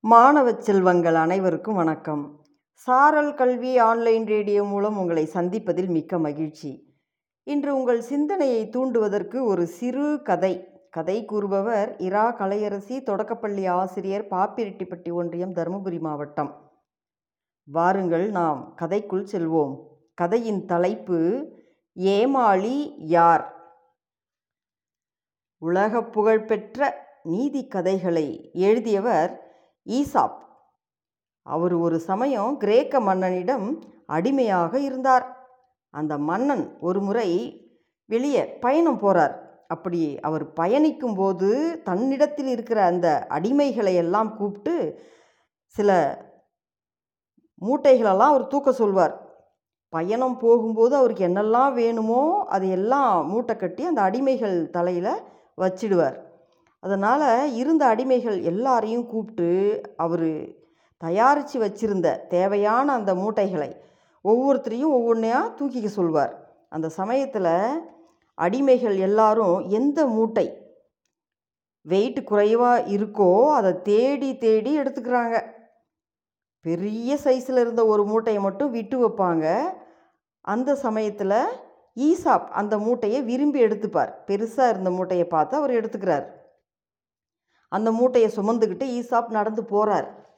மாணவ செல்வங்கள் அனைவருக்கும் வணக்கம். சாரல் கல்வி ஆன்லைன் ரேடியோ மூலம் உங்களை சந்திப்பதில் மிக்க மகிழ்ச்சி. இன்று உங்கள் சிந்தனையை தூண்டுவதற்கு ஒரு சிறு கதை. கதை கூறுபவர் இரா கலையரசி தொடக்கப்பள்ளி ஆசிரியர் பாப்பிரெட்டிப்பட்டி ஒன்றியம் தருமபுரி மாவட்டம். வாருங்கள் நாம் கதைக்குள் செல்வோம். கதையின் தலைப்பு ஏமாளி யார்? உலக புகழ்பெற்ற நீதி கதைகளை எழுதியவர் ஈசாப். அவர் ஒரு சமயம் கிரேக்க மன்னனிடம் அடிமையாக இருந்தார். அந்த மன்னன் ஒரு முறை வெளியே பயணம் போகிறார் அப்படி அவர் பயணிக்கும் போது தன்னிடத்தில் இருக்கிற அந்த அடிமைகளை எல்லாம் கூப்பிட்டு சில மூட்டைகளெல்லாம் அவர் தூக்க சொல்வார். பயணம் போகும்போது அவருக்கு என்னெல்லாம் வேணுமோ அதையெல்லாம் மூட்டை கட்டி அந்த அடிமைகள் தலையில் வச்சிடுவார். அதனால் இருந்த அடிமைகள் எல்லாரையும் கூப்பிட்டு அவர் தயாரித்து வச்சிருந்த தேவையான அந்த மூட்டைகளை ஒவ்வொருத்தரையும் ஒவ்வொன்றையாக தூக்கிக்க சொல்வார். அந்த சமயத்தில் அடிமைகள் எல்லாரும் எந்த மூட்டை வெயிட் குறைவாக இருக்கோ அதை தேடி தேடி எடுத்துக்கிறாங்க. பெரிய சைஸில் இருந்த ஒரு மூட்டையை மட்டும் விட்டு வைப்பாங்க. அந்த சமயத்தில் ஈசாப் அந்த மூட்டையை விரும்பி எடுத்துப்பார். பெருசாக இருந்த மூட்டையை பார்த்து அவர் எடுத்துக்கிறார். அந்த மூட்டையை சுமந்துக்கிட்டு ஈசாப் நடந்து போகிறார்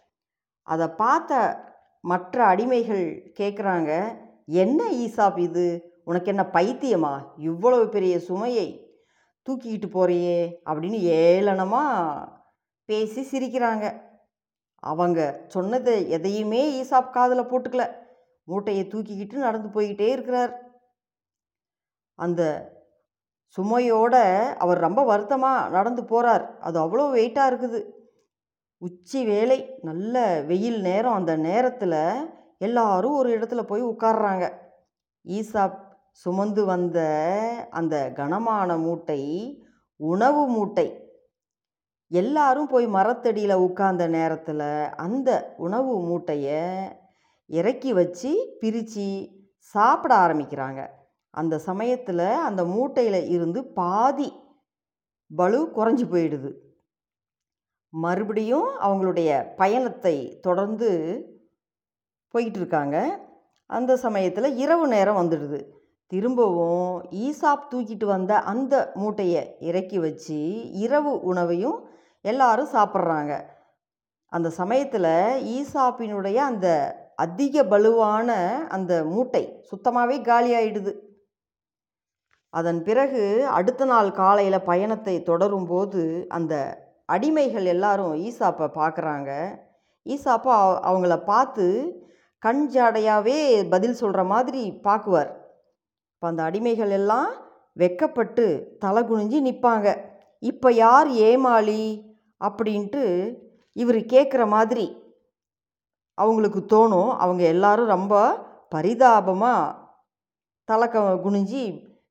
அதை பார்த்த மற்ற அடிமைகள் கேட்குறாங்க என்ன ஈசாப் இது? உனக்கு என்ன பைத்தியமா? இவ்வளவு பெரிய சுமையை தூக்கிக்கிட்டு போறியே? அப்படின்னு ஏளனமாக பேசி சிரிக்கிறாங்க. அவங்க சொன்னதை எதையுமே ஈசாப் காதில் போட்டுக்கல. மூட்டையை தூக்கிக்கிட்டு நடந்து போய்கிட்டே இருக்கிறார். அந்த சுமையோட அவர் ரொம்ப வருத்தமாக நடந்து போகிறார் அது அவ்வளோ வெயிட்டாக இருக்குது. உச்சி வேலை நல்ல வெயில் நேரம். அந்த நேரத்தில் எல்லாரும் ஒரு இடத்துல போய் உட்கார்றாங்க. ஈசாப் சுமந்து வந்த அந்த கனமான மூட்டை உணவு மூட்டை எல்லாரும் போய் மரத்தடியில் உட்கார்ந்த நேரத்தில் அந்த உணவு மூட்டையை இறக்கி வச்சு பிரித்து சாப்பிட ஆரம்பிக்கிறாங்க. அந்த சமயத்தில் அந்த மூட்டையில் இருந்து பாதி பலு குறைஞ்சி போயிடுது. மறுபடியும் அவங்களுடைய பயணத்தை தொடர்ந்து போய்கிட்டு இருக்காங்க அந்த சமயத்தில் இரவு நேரம் வந்துடுது. திரும்பவும் ஈசாப் தூக்கிட்டு வந்த அந்த மூட்டையை இறக்கி வச்சு இரவு உணவையும் எல்லாரும் சாப்பிட்றாங்க. அந்த சமயத்தில் ஈசாப்பினுடைய அந்த அதிக பலுவான அந்த மூட்டை சுத்தமாகவே காலியாயிடுது. அதன் பிறகு அடுத்த நாள் காலையில் பயணத்தை தொடரும்போது அந்த அடிமைகள் எல்லாரும் ஈசாப்பை பார்க்குறாங்க. ஈசாப்பா அவங்கள பார்த்து கண் ஜாடையாகவே பதில் சொல்கிற மாதிரி பார்க்குவார். இப்போ அந்த அடிமைகள் எல்லாம் வெக்கப்பட்டு தலை குனிஞ்சு நிற்பாங்க இப்போ யார் ஏமாளி? அப்படின்ட்டு இவர் கேட்குற மாதிரி அவங்களுக்கு தோணும். அவங்க எல்லாரும் ரொம்ப பரிதாபமாக தலை க குனிஞ்சி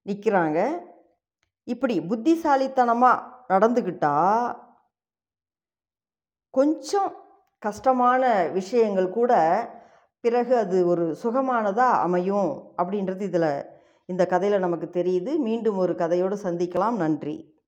நிற்கிறாங்க இப்படி புத்திசாலித்தனமாக நடந்துக்கிட்டா கொஞ்சம் கஷ்டமான விஷயங்கள் கூட பிறகு அது ஒரு சுகமானதாக அமையும் அப்படின்றது இதில் இந்த கதையில் நமக்கு தெரியுது. மீண்டும் ஒரு கதையோடு சந்திக்கலாம். நன்றி.